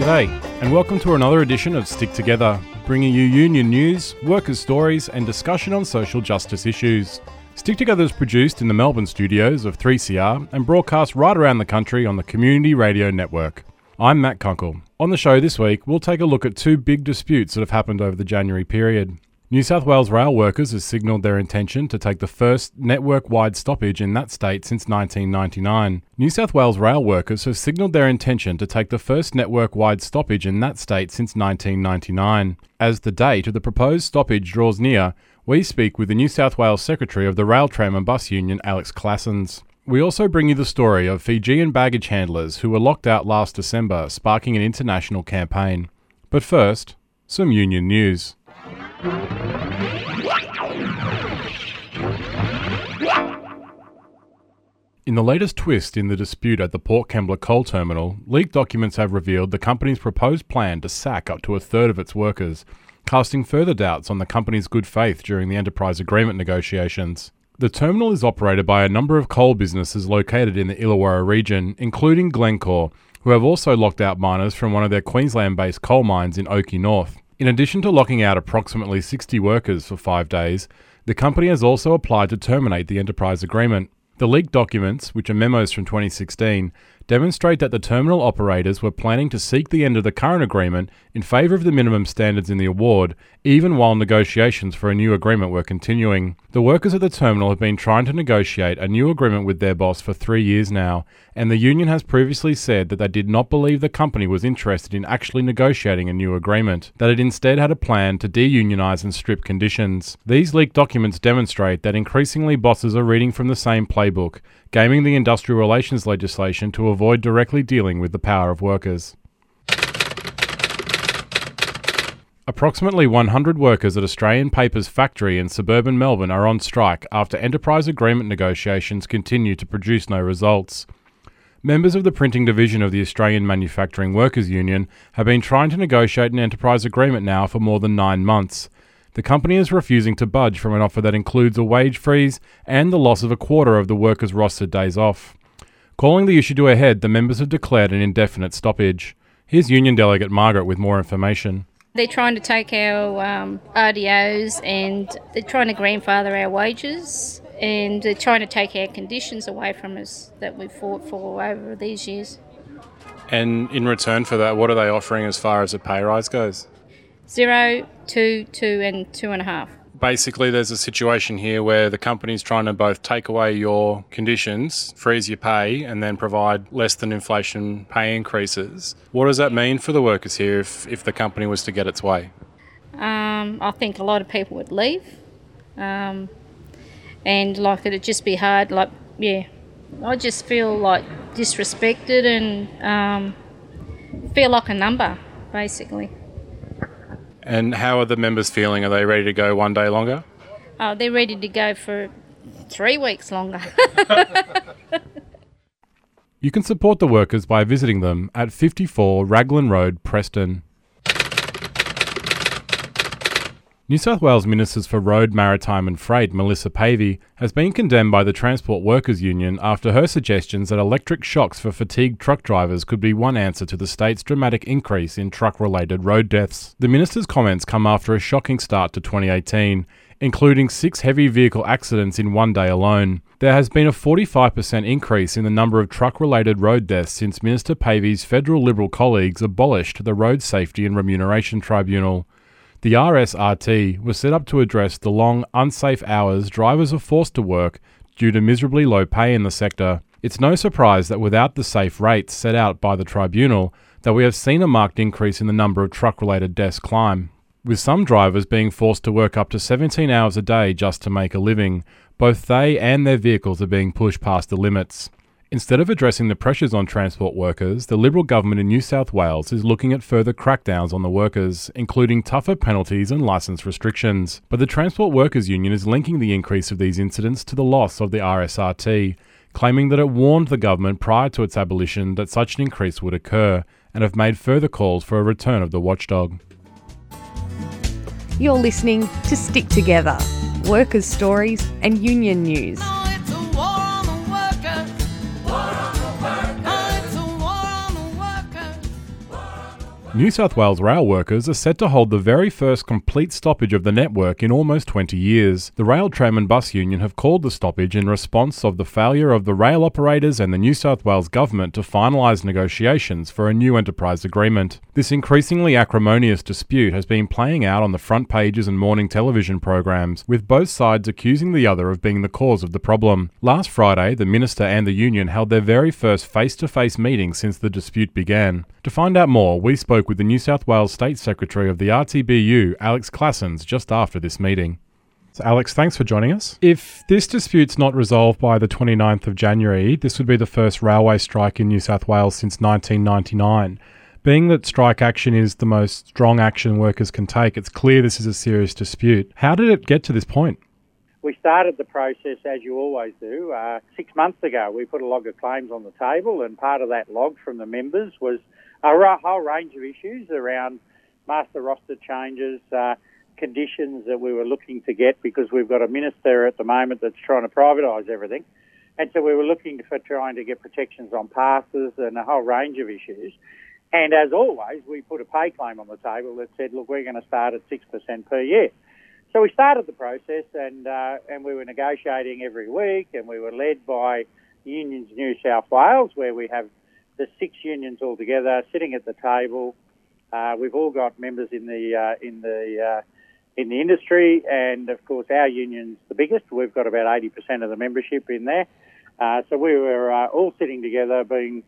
G'day, and welcome to another edition of Stick Together, bringing you union news, workers' stories, and discussion on social justice issues. Stick Together is produced in the Melbourne studios of 3CR and broadcast right around the country on the Community Radio Network. I'm Matt Kunkel. On the show this week, we'll take a look at two big disputes that have happened over the January period. New South Wales rail workers have signalled their intention to take the first network wide stoppage in that state since 1999. New South Wales rail workers have signalled their intention to take the first network wide stoppage in that state since 1999. As the date of the proposed stoppage draws near, we speak with the New South Wales Secretary of the Rail, Tram and Bus Union, Alex Claassens. We also bring you the story of Fijian baggage handlers who were locked out last December, sparking an international campaign. But first, some union news. In the latest twist in the dispute at the Port Kembla coal terminal, leaked documents have revealed the company's proposed plan to sack up to a third of its workers, casting further doubts on the company's good faith during the enterprise agreement negotiations. The terminal is operated by a number of coal businesses located in the Illawarra region, including Glencore, who have also locked out miners from one of their Queensland based coal mines in Oaky North. In addition to locking out approximately 60 workers for five days, the company has also applied to terminate the enterprise agreement. The leaked documents, which are memos from 2016, demonstrate that the terminal operators were planning to seek the end of the current agreement in favour of the minimum standards in the award, even while negotiations for a new agreement were continuing. The workers at the terminal have been trying to negotiate a new agreement with their boss for three years now, and the union has previously said that they did not believe the company was interested in actually negotiating a new agreement, that it instead had a plan to deunionise and strip conditions. These leaked documents demonstrate that increasingly bosses are reading from the same playbook, gaming the industrial relations legislation to avoid directly dealing with the power of workers. Approximately 100 workers at Australian Papers factory in suburban Melbourne are on strike after enterprise agreement negotiations continue to produce no results. Members of the printing division of the Australian Manufacturing Workers Union have been trying to negotiate an enterprise agreement now for more than nine months. The company is refusing to budge from an offer that includes a wage freeze and the loss of a quarter of the workers' rostered days off. Calling the issue to a head, the members have declared an indefinite stoppage. Here's Union Delegate Margaret with more information. They're trying to take our um, RDOs and they're trying to grandfather our wages and they're trying to take our conditions away from us that we've fought for over these years. And in return for that, what are they offering as far as a pay rise goes? Zero, two, two, and two and a half basically there's a situation here where the company's trying to both take away your conditions, freeze your pay, and then provide less than inflation pay increases. What does that mean for the workers here if, if the company was to get its way? Um, I think a lot of people would leave. Um, and like it'd just be hard, like, yeah. I just feel like disrespected and um, feel like a number, basically. And how are the members feeling? Are they ready to go one day longer? Oh, they're ready to go for three weeks longer. you can support the workers by visiting them at 54 Raglan Road, Preston. New South Wales Ministers for Road, Maritime and Freight, Melissa Pavey, has been condemned by the Transport Workers Union after her suggestions that electric shocks for fatigued truck drivers could be one answer to the state's dramatic increase in truck related road deaths. The minister's comments come after a shocking start to 2018, including six heavy vehicle accidents in one day alone. There has been a 45% increase in the number of truck related road deaths since Minister Pavey's federal Liberal colleagues abolished the Road Safety and Remuneration Tribunal. The RSRT was set up to address the long, unsafe hours drivers are forced to work due to miserably low pay in the sector. It's no surprise that without the safe rates set out by the tribunal, that we have seen a marked increase in the number of truck-related deaths climb, with some drivers being forced to work up to 17 hours a day just to make a living. Both they and their vehicles are being pushed past the limits. Instead of addressing the pressures on transport workers, the Liberal government in New South Wales is looking at further crackdowns on the workers, including tougher penalties and licence restrictions. But the Transport Workers Union is linking the increase of these incidents to the loss of the RSRT, claiming that it warned the government prior to its abolition that such an increase would occur, and have made further calls for a return of the watchdog. You're listening to Stick Together Workers' Stories and Union News. New South Wales rail workers are set to hold the very first complete stoppage of the network in almost 20 years. The Rail Tram and Bus Union have called the stoppage in response of the failure of the rail operators and the New South Wales government to finalise negotiations for a new enterprise agreement. This increasingly acrimonious dispute has been playing out on the front pages and morning television programs, with both sides accusing the other of being the cause of the problem. Last Friday, the minister and the union held their very first face-to-face meeting since the dispute began. To find out more, we spoke with the New South Wales State Secretary of the RTBU, Alex Claassens, just after this meeting. So Alex, thanks for joining us. If this dispute's not resolved by the 29th of January, this would be the first railway strike in New South Wales since 1999. Being that strike action is the most strong action workers can take, it's clear this is a serious dispute. How did it get to this point? We started the process, as you always do, uh, six months ago. We put a log of claims on the table, and part of that log from the members was a whole range of issues around master roster changes, uh, conditions that we were looking to get because we've got a minister at the moment that's trying to privatise everything. And so we were looking for trying to get protections on passes and a whole range of issues. And as always, we put a pay claim on the table that said, look, we're going to start at 6% per year. So we started the process and, uh, and we were negotiating every week and we were led by Unions New South Wales, where we have the six unions all together sitting at the table. Uh, we've all got members in the uh, in the uh, in the industry, and of course our union's the biggest. We've got about eighty percent of the membership in there. Uh, so we were uh, all sitting together, being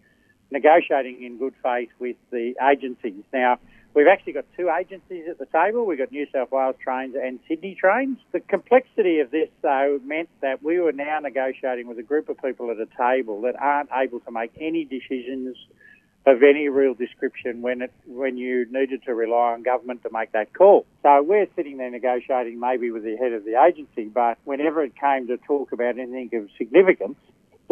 negotiating in good faith with the agencies. Now We've actually got two agencies at the table. We've got New South Wales Trains and Sydney Trains. The complexity of this, though, meant that we were now negotiating with a group of people at a table that aren't able to make any decisions of any real description when it when you needed to rely on government to make that call. So we're sitting there negotiating maybe with the head of the agency, but whenever it came to talk about anything of significance,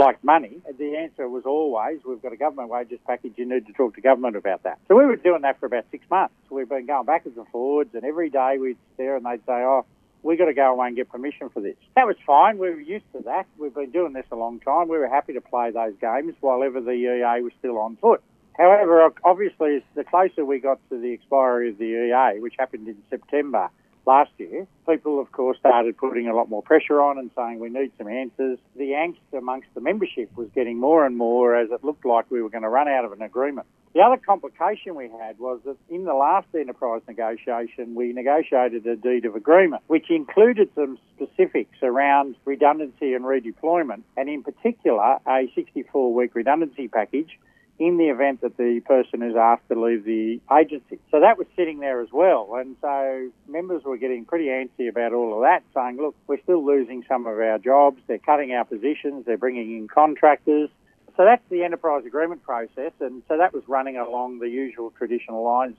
like money, the answer was always, we've got a government wages package, you need to talk to government about that. So we were doing that for about six months. We've been going backwards and forwards, and every day we'd there and they'd say, oh, we've got to go away and get permission for this. That was fine. We were used to that. We've been doing this a long time. We were happy to play those games while ever the EA was still on foot. However, obviously, the closer we got to the expiry of the EA, which happened in September, last year, people, of course, started putting a lot more pressure on and saying we need some answers. The angst amongst the membership was getting more and more as it looked like we were going to run out of an agreement. The other complication we had was that in the last enterprise negotiation, we negotiated a deed of agreement, which included some specifics around redundancy and redeployment, and in particular, a 64 week redundancy package in the event that the person is asked to leave the agency. So that was sitting there as well. And so members were getting pretty antsy about all of that, saying, look, we're still losing some of our jobs, they're cutting our positions, they're bringing in contractors. So that's the enterprise agreement process. And so that was running along the usual traditional lines,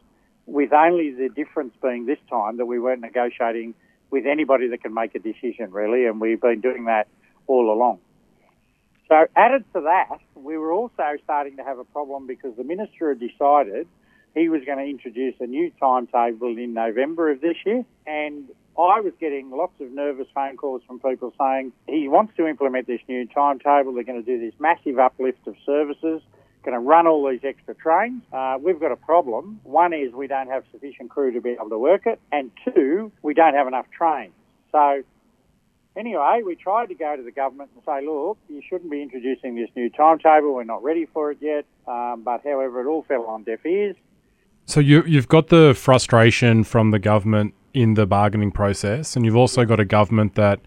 with only the difference being this time that we weren't negotiating with anybody that can make a decision, really. And we've been doing that all along. So, added to that, we were also starting to have a problem because the minister had decided he was going to introduce a new timetable in November of this year. And I was getting lots of nervous phone calls from people saying he wants to implement this new timetable. They're going to do this massive uplift of services, going to run all these extra trains. Uh, we've got a problem. One is we don't have sufficient crew to be able to work it, and two, we don't have enough trains. So Anyway, we tried to go to the government and say, look, you shouldn't be introducing this new timetable. We're not ready for it yet. Um, but however, it all fell on deaf ears. So you, you've got the frustration from the government in the bargaining process, and you've also got a government that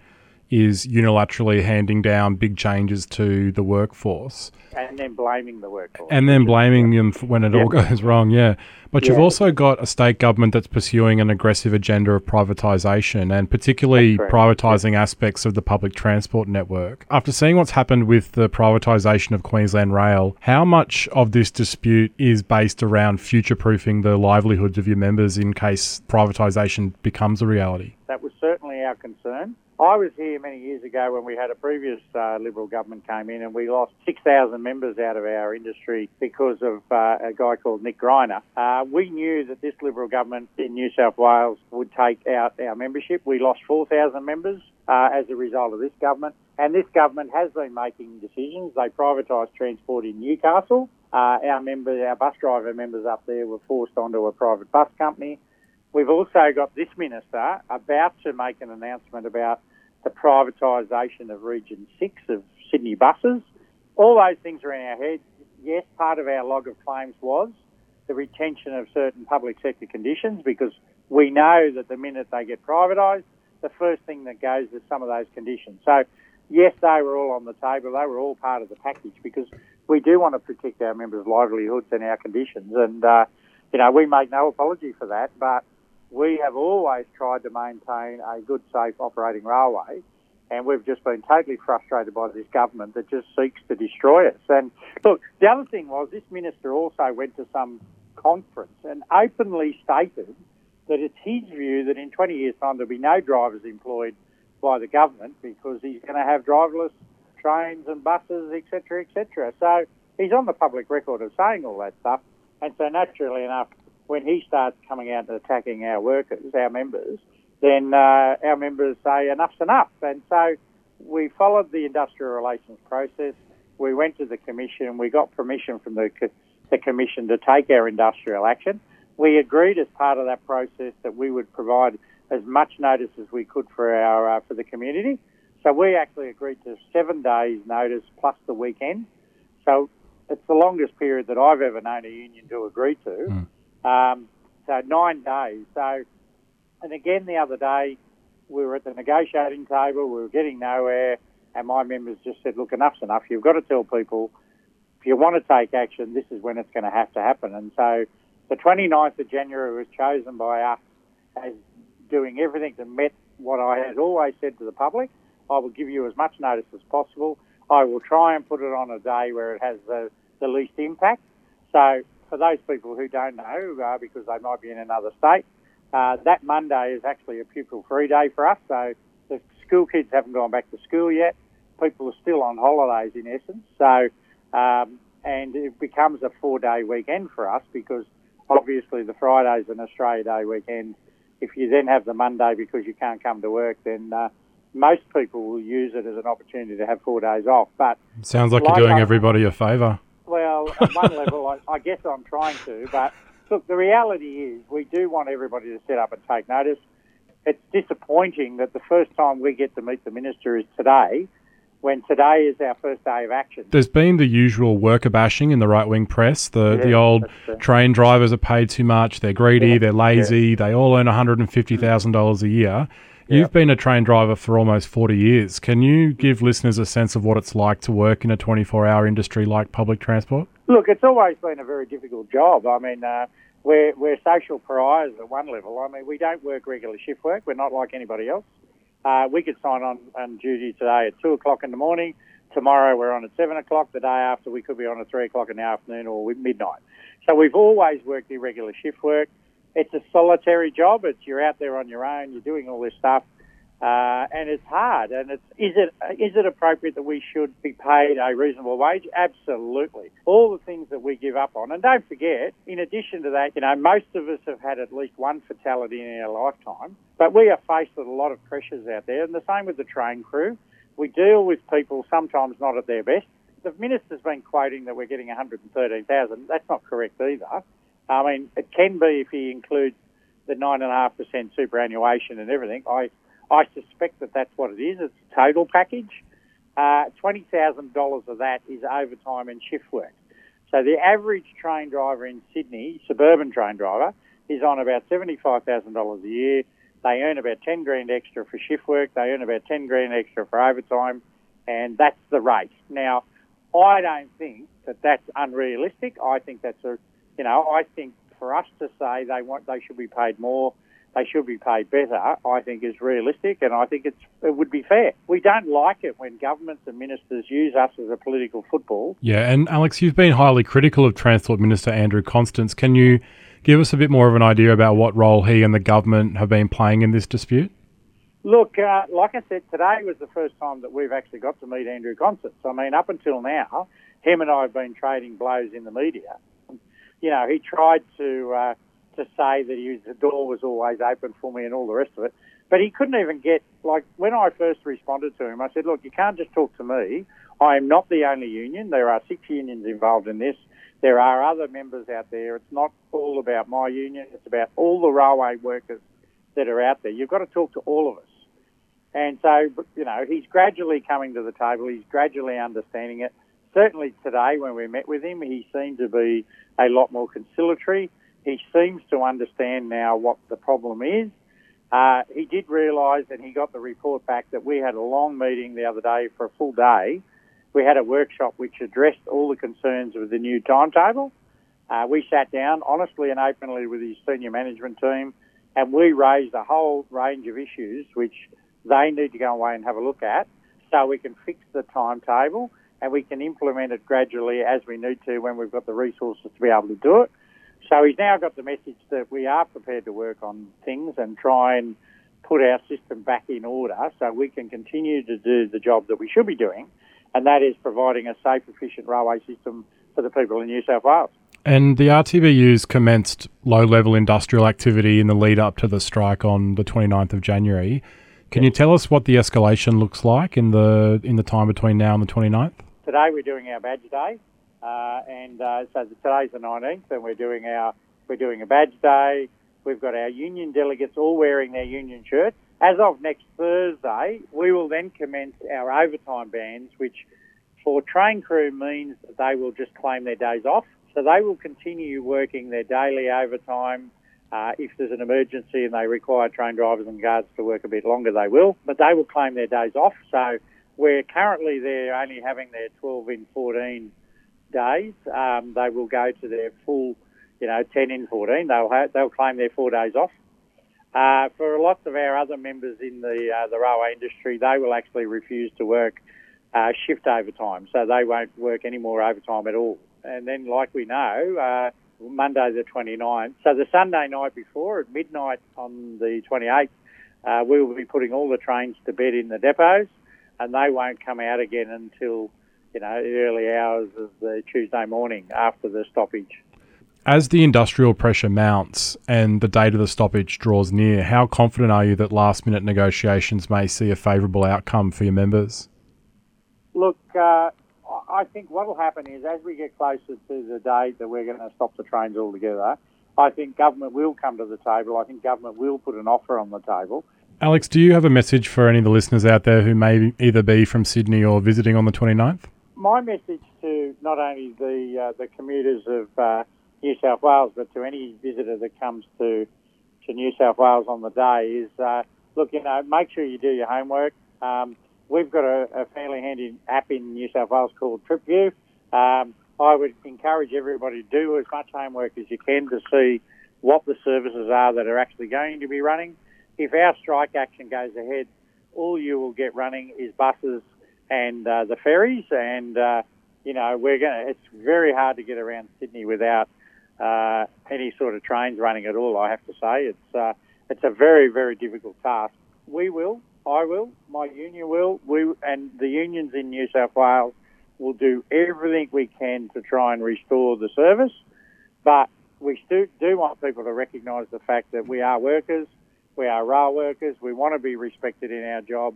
is unilaterally handing down big changes to the workforce. And then blaming the workforce. And then blaming them when it all goes wrong, yeah. But yeah. you've also got a state government that's pursuing an aggressive agenda of privatisation and particularly privatising yeah. aspects of the public transport network. After seeing what's happened with the privatisation of Queensland Rail, how much of this dispute is based around future proofing the livelihoods of your members in case privatisation becomes a reality? That was certainly our concern. I was here many years ago when we had a previous uh, Liberal government came in and we lost 6,000 members out of our industry because of uh, a guy called Nick Greiner. Uh, we knew that this Liberal government in New South Wales would take out our membership. We lost 4,000 members uh, as a result of this government. And this government has been making decisions. They privatised transport in Newcastle. Uh, our members, our bus driver members up there were forced onto a private bus company. We've also got this minister about to make an announcement about the privatisation of Region 6 of Sydney buses. All those things are in our head. Yes, part of our log of claims was the retention of certain public sector conditions because we know that the minute they get privatised, the first thing that goes is some of those conditions. So, yes, they were all on the table. They were all part of the package because we do want to protect our members' livelihoods and our conditions. And, uh, you know, we make no apology for that, but we have always tried to maintain a good, safe operating railway. And we've just been totally frustrated by this government that just seeks to destroy us. And look, the other thing was this minister also went to some conference and openly stated that it's his view that in 20 years' time there'll be no drivers employed by the government because he's going to have driverless trains and buses, etc., etc. So he's on the public record of saying all that stuff. And so naturally enough, when he starts coming out and attacking our workers, our members, then uh, our members say enough's enough. And so we followed the industrial relations process. We went to the commission. We got permission from the, the commission to take our industrial action. We agreed as part of that process that we would provide as much notice as we could for our uh, for the community. So we actually agreed to seven days notice plus the weekend. So it's the longest period that I've ever known a union to agree to. Mm. Um, so nine days. So, and again the other day, we were at the negotiating table. We were getting nowhere, and my members just said, "Look, enough's enough. You've got to tell people if you want to take action, this is when it's going to have to happen." And so, the 29th of January was chosen by us as doing everything that met what I had always said to the public. I will give you as much notice as possible. I will try and put it on a day where it has the, the least impact. So, for those people who don't know, uh, because they might be in another state, uh, that Monday is actually a pupil free day for us. So, the school kids haven't gone back to school yet. People are still on holidays in essence. So, um, and it becomes a four day weekend for us because obviously the Friday's an Australia Day weekend. If you then have the Monday because you can't come to work, then uh, most people will use it as an opportunity to have four days off. But sounds like, like you're doing I, everybody a favour. Well, at one level, I, I guess I'm trying to. But look, the reality is we do want everybody to set up and take notice. It's disappointing that the first time we get to meet the minister is today when today is our first day of action. There's been the usual worker bashing in the right wing press. The yeah, the old train drivers are paid too much, they're greedy, yeah, they're lazy, yeah. they all earn $150,000 a year. You've been a train driver for almost 40 years. Can you give listeners a sense of what it's like to work in a 24 hour industry like public transport? Look, it's always been a very difficult job. I mean, uh, we're, we're social pariahs at one level. I mean, we don't work regular shift work. We're not like anybody else. Uh, we could sign on, on duty today at 2 o'clock in the morning. Tomorrow we're on at 7 o'clock. The day after we could be on at 3 o'clock in the afternoon or midnight. So we've always worked irregular shift work it's a solitary job. It's you're out there on your own. You're doing all this stuff, uh, and it's hard. And it's is it is it appropriate that we should be paid a reasonable wage? Absolutely. All the things that we give up on, and don't forget, in addition to that, you know, most of us have had at least one fatality in our lifetime. But we are faced with a lot of pressures out there, and the same with the train crew. We deal with people sometimes not at their best. The minister's been quoting that we're getting 113,000. That's not correct either. I mean, it can be if he includes the 9.5% superannuation and everything. I, I suspect that that's what it is. It's a total package. Uh, $20,000 of that is overtime and shift work. So the average train driver in Sydney, suburban train driver, is on about $75,000 a year. They earn about 10 grand extra for shift work. They earn about 10 grand extra for overtime. And that's the rate. Now, I don't think that that's unrealistic. I think that's a you know, I think for us to say they want they should be paid more, they should be paid better, I think is realistic, and I think it's it would be fair. We don't like it when governments and ministers use us as a political football. Yeah, and Alex, you've been highly critical of Transport Minister Andrew Constance. Can you give us a bit more of an idea about what role he and the government have been playing in this dispute? Look, uh, like I said, today was the first time that we've actually got to meet Andrew Constance. I mean, up until now, him and I have been trading blows in the media you know, he tried to uh, to say that he, the door was always open for me and all the rest of it. But he couldn't even get like when I first responded to him. I said, "Look, you can't just talk to me. I am not the only union. There are six unions involved in this. There are other members out there. It's not all about my union. It's about all the railway workers that are out there. You've got to talk to all of us. And so, you know, he's gradually coming to the table. He's gradually understanding it. Certainly today, when we met with him, he seemed to be a lot more conciliatory. He seems to understand now what the problem is. Uh, he did realise, and he got the report back, that we had a long meeting the other day for a full day. We had a workshop which addressed all the concerns with the new timetable. Uh, we sat down honestly and openly with his senior management team, and we raised a whole range of issues which they need to go away and have a look at so we can fix the timetable and we can implement it gradually as we need to when we've got the resources to be able to do it. So he's now got the message that we are prepared to work on things and try and put our system back in order so we can continue to do the job that we should be doing, and that is providing a safe, efficient railway system for the people in New South Wales. And the RTBU's commenced low level industrial activity in the lead up to the strike on the 29th of January. Can you tell us what the escalation looks like in the in the time between now and the 29th? Today we're doing our badge day, uh, and uh, so today's the 19th, and we're doing our we're doing a badge day. We've got our union delegates all wearing their union shirts. As of next Thursday, we will then commence our overtime bans, which for train crew means that they will just claim their days off. So they will continue working their daily overtime. Uh, if there's an emergency and they require train drivers and guards to work a bit longer, they will. But they will claim their days off. So we're currently they're only having their 12 in 14 days. Um, they will go to their full, you know, 10 in 14. They'll they'll claim their four days off. Uh, for lots of our other members in the uh, the railway industry, they will actually refuse to work uh, shift overtime, so they won't work any more overtime at all. And then, like we know, uh, Monday the 29th, so the Sunday night before at midnight on the 28th, uh, we will be putting all the trains to bed in the depots, and they won't come out again until you know the early hours of the Tuesday morning after the stoppage. As the industrial pressure mounts and the date of the stoppage draws near, how confident are you that last minute negotiations may see a favourable outcome for your members? Look, uh, I think what will happen is as we get closer to the date that we're going to stop the trains altogether, I think government will come to the table. I think government will put an offer on the table. Alex, do you have a message for any of the listeners out there who may either be from Sydney or visiting on the 29th? My message to not only the uh, the commuters of uh, New South Wales, but to any visitor that comes to to New South Wales on the day is uh, look, you know, make sure you do your homework. Um, we've got a, a, fairly handy app in New South Wales called TripView. Um, I would encourage everybody to do as much homework as you can to see what the services are that are actually going to be running. If our strike action goes ahead, all you will get running is buses and uh, the ferries, and uh, you know we're going. It's very hard to get around Sydney without uh, any sort of trains running at all. I have to say it's uh, it's a very very difficult task. We will, I will, my union will, we and the unions in New South Wales will do everything we can to try and restore the service, but we do, do want people to recognise the fact that we are workers, we are rail workers, we want to be respected in our job,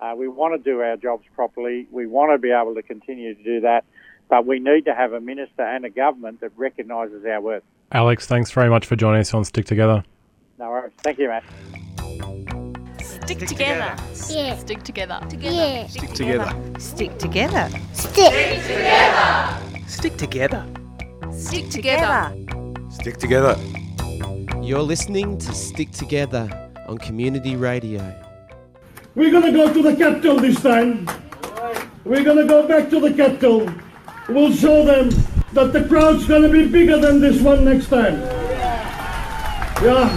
uh, we want to do our jobs properly, we want to be able to continue to do that, but we need to have a minister and a government that recognises our worth. Alex, thanks very much for joining us on Stick Together. No worries. Thank you, Matt. Stick together. Yeah. Stick together. Yeah. Stick together. Stick together. Stick. Together. Stick together. Stick together. Stick together. You're listening to Stick Together on Community Radio. We're gonna go to the capital this time. We're gonna go back to the capital. We'll show them that the crowd's gonna be bigger than this one next time. Yeah.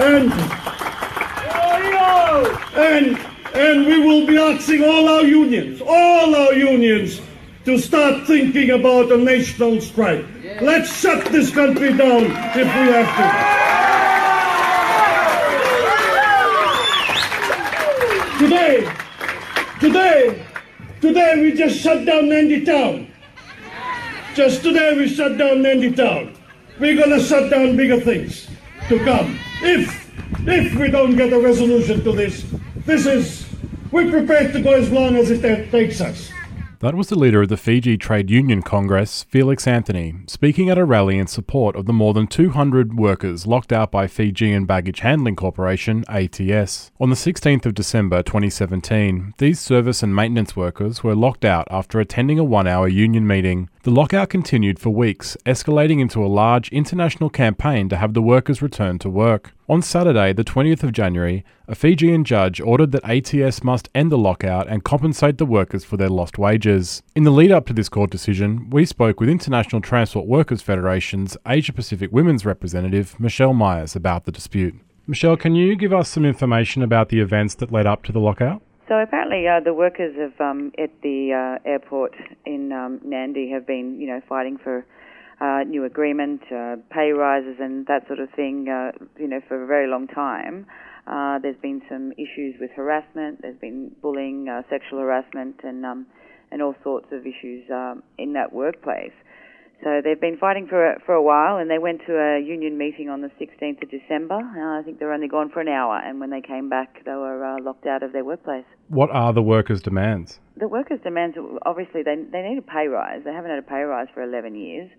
And and and we will be asking all our unions, all our unions, to start thinking about a national strike. Let's shut this country down if we have to. Today, today, today we just shut down Nadi Town. Just today we shut down Nadi Town. We're gonna shut down bigger things to come. If if we don't get a resolution to this, this is we're prepared to go as long as it takes us. That was the leader of the Fiji Trade Union Congress, Felix Anthony, speaking at a rally in support of the more than 200 workers locked out by Fijian Baggage Handling Corporation, ATS. On the 16th of December 2017, these service and maintenance workers were locked out after attending a one hour union meeting. The lockout continued for weeks, escalating into a large international campaign to have the workers return to work. On Saturday, the 20th of January, a Fijian judge ordered that ATS must end the lockout and compensate the workers for their lost wages. In the lead up to this court decision, we spoke with International Transport Workers Federation's Asia Pacific Women's representative, Michelle Myers, about the dispute. Michelle, can you give us some information about the events that led up to the lockout? So apparently, uh, the workers of um, at the uh, airport in um, Nadi have been, you know, fighting for uh, new agreement, uh, pay rises, and that sort of thing, uh, you know, for a very long time. Uh, there's been some issues with harassment. There's been bullying, sexual harassment, and um, and all sorts of issues um, in that workplace. So they've been fighting for for a while, and they went to a union meeting on the 16th of December. Uh, I think they were only gone for an hour, and when they came back, they were uh, locked out of their workplace. What are the workers' demands? The workers' demands, obviously, they they need a pay rise. They haven't had a pay rise for 11 years.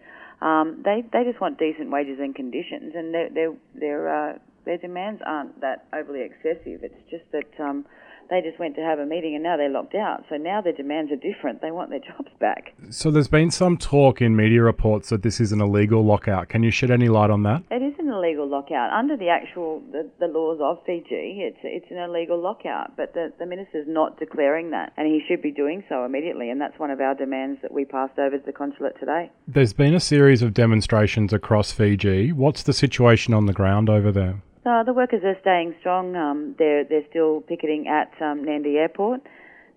Um, they they just want decent wages and conditions, and their their their uh, their demands aren't that overly excessive. It's just that. Um, they just went to have a meeting and now they're locked out. So now their demands are different. They want their jobs back. So there's been some talk in media reports that this is an illegal lockout. Can you shed any light on that? It is an illegal lockout under the actual the, the laws of Fiji. It's it's an illegal lockout, but the the minister's not declaring that, and he should be doing so immediately. And that's one of our demands that we passed over to the consulate today. There's been a series of demonstrations across Fiji. What's the situation on the ground over there? Uh, the workers are staying strong. Um, they're they're still picketing at um, Nadi Airport.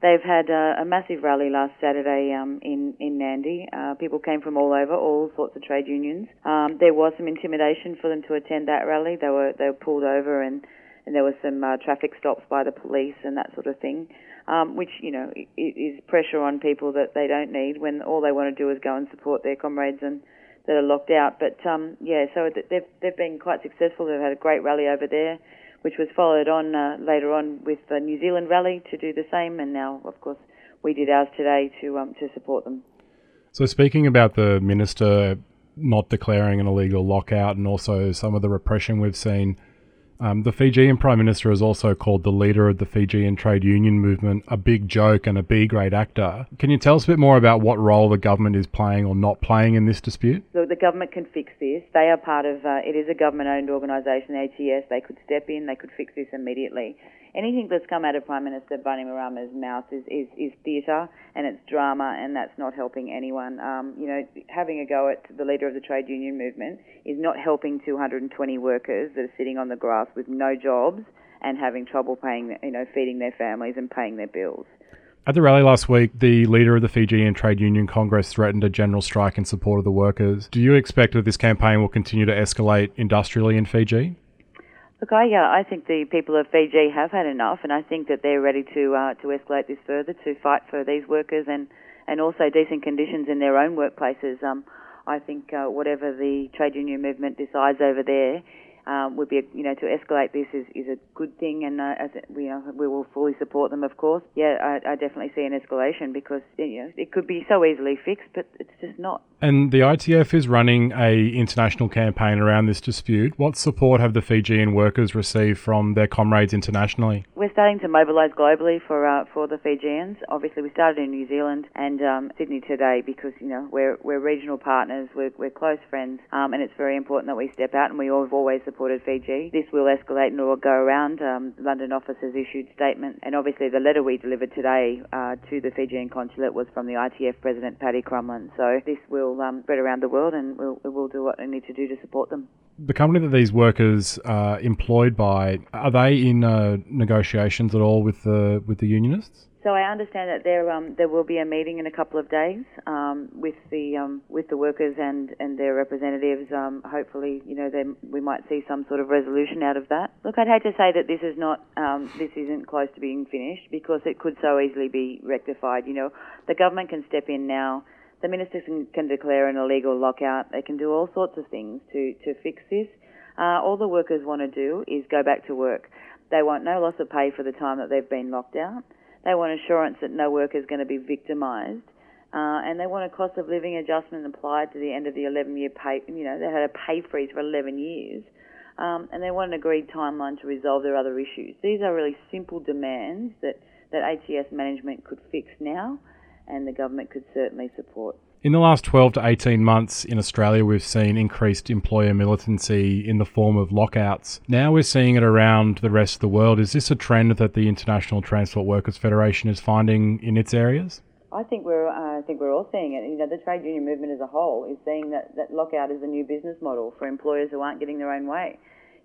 They've had uh, a massive rally last Saturday um, in in Nadi. Uh, people came from all over, all sorts of trade unions. Um, there was some intimidation for them to attend that rally. They were they were pulled over and and there was some uh, traffic stops by the police and that sort of thing, um, which you know is pressure on people that they don't need when all they want to do is go and support their comrades and that are locked out. But um, yeah, so they've they've been quite successful. They've had a great rally over there, which was followed on uh, later on with the New Zealand rally to do the same, and now of course we did ours today to um, to support them. So speaking about the minister not declaring an illegal lockout, and also some of the repression we've seen um, the Fijian Prime Minister has also called the leader of the Fijian trade union movement a big joke and a B grade actor. Can you tell us a bit more about what role the government is playing or not playing in this dispute? The government can fix this. They are part of, uh, it is a government owned organisation, ATS. They could step in, they could fix this immediately anything that's come out of Prime Minister Bainimarama's mouth is, is, is theatre and it's drama, and that's not helping anyone. Um, you know, having a go at the leader of the trade union movement is not helping 220 workers that are sitting on the grass with no jobs and having trouble paying, you know, feeding their families and paying their bills. At the rally last week, the leader of the Fijian Trade Union Congress threatened a general strike in support of the workers. Do you expect that this campaign will continue to escalate industrially in Fiji? Look, I uh, I think the people of Fiji have had enough, and I think that they're ready to uh, to escalate this further to fight for these workers and and also decent conditions in their own workplaces. Um, I think uh, whatever the trade union movement decides over there um, would be, you know, to escalate this is, is a good thing, and uh, as it, you know, we will fully support them, of course. Yeah, I, I definitely see an escalation because you know it could be so easily fixed, but it's just not. And the ITF is running a international campaign around this dispute. What support have the Fijian workers received from their comrades internationally? We're starting to mobilise globally for uh, for the Fijians. Obviously, we started in New Zealand and um, Sydney today because you know we're we're regional partners, we're, we're close friends, um, and it's very important that we step out. And we have always supported Fiji. This will escalate and it will go around. Um, London office has issued statement, and obviously the letter we delivered today uh, to the Fijian consulate was from the ITF president Paddy Crumlin. So this will will um, spread around the world, and we'll, we'll do what we need to do to support them. The company that these workers are employed by, are they in uh, negotiations at all with the with the unionists? So I understand that there um, there will be a meeting in a couple of days um, with the um, with the workers and, and their representatives. Um, hopefully, you know, we might see some sort of resolution out of that. Look, I'd hate to say that this is not um, this isn't close to being finished because it could so easily be rectified. You know, the government can step in now the ministers can, can, declare an illegal lockout. They can do all sorts of things to, to fix this. Uh, all the workers want to do is go back to work. They want no loss of pay for the time that they've been locked out. They want assurance that no worker is going to be victimised uh, and they want a cost of living adjustment applied to the end of the 11 year pay. You know, they had a pay freeze for 11 years, um, and they want an agreed timeline to resolve their other issues. These are really simple demands that, that ATS management could fix now, and the government could certainly support. In the last 12 to 18 months in Australia, we've seen increased employer militancy in the form of lockouts. Now we're seeing it around the rest of the world. Is this a trend that the International Transport Workers Federation is finding in its areas? I think we're uh, I think we're all seeing it. You know, the trade union movement as a whole is seeing that, that lockout is a new business model for employers who aren't getting their own way.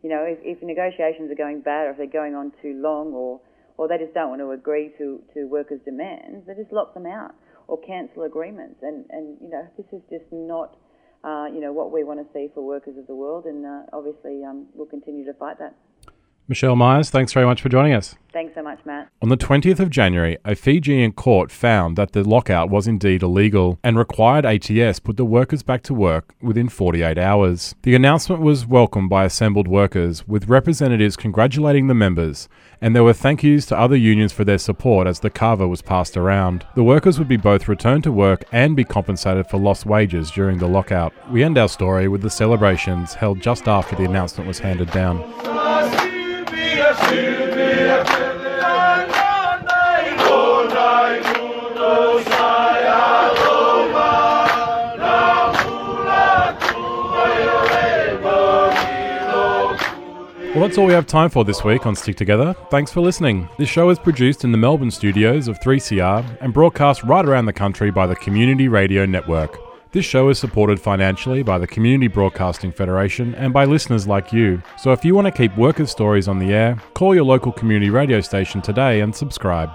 You know, if, if negotiations are going bad or if they're going on too long or or they just don't want to agree to, to workers' demands, they just lock them out or cancel agreements. And, and you know, this is just not, uh, you know, what we want to see for workers of the world. And uh, obviously, um, we'll continue to fight that. Michelle Myers, thanks very much for joining us. Thanks so much, Matt. On the 20th of January, a Fijian court found that the lockout was indeed illegal and required ATS put the workers back to work within 48 hours. The announcement was welcomed by assembled workers, with representatives congratulating the members, and there were thank yous to other unions for their support as the kava was passed around. The workers would be both returned to work and be compensated for lost wages during the lockout. We end our story with the celebrations held just after the announcement was handed down. Well, that's all we have time for this week on Stick Together. Thanks for listening. This show is produced in the Melbourne studios of 3CR and broadcast right around the country by the Community Radio Network. This show is supported financially by the Community Broadcasting Federation and by listeners like you. So if you want to keep workers' stories on the air, call your local community radio station today and subscribe.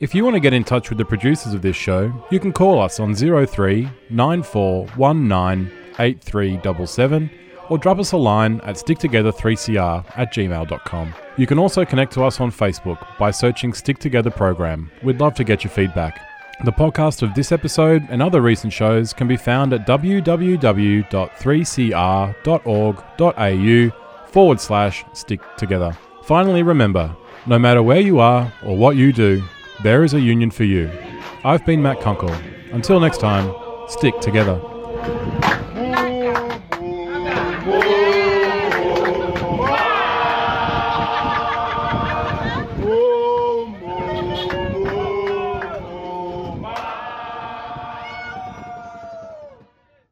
If you want to get in touch with the producers of this show, you can call us on 03 9419 or drop us a line at sticktogether3cr at gmail.com. You can also connect to us on Facebook by searching Stick Together Program. We'd love to get your feedback. The podcast of this episode and other recent shows can be found at www.3cr.org.au forward slash stick together. Finally, remember no matter where you are or what you do, there is a union for you. I've been Matt Kunkel. Until next time, stick together.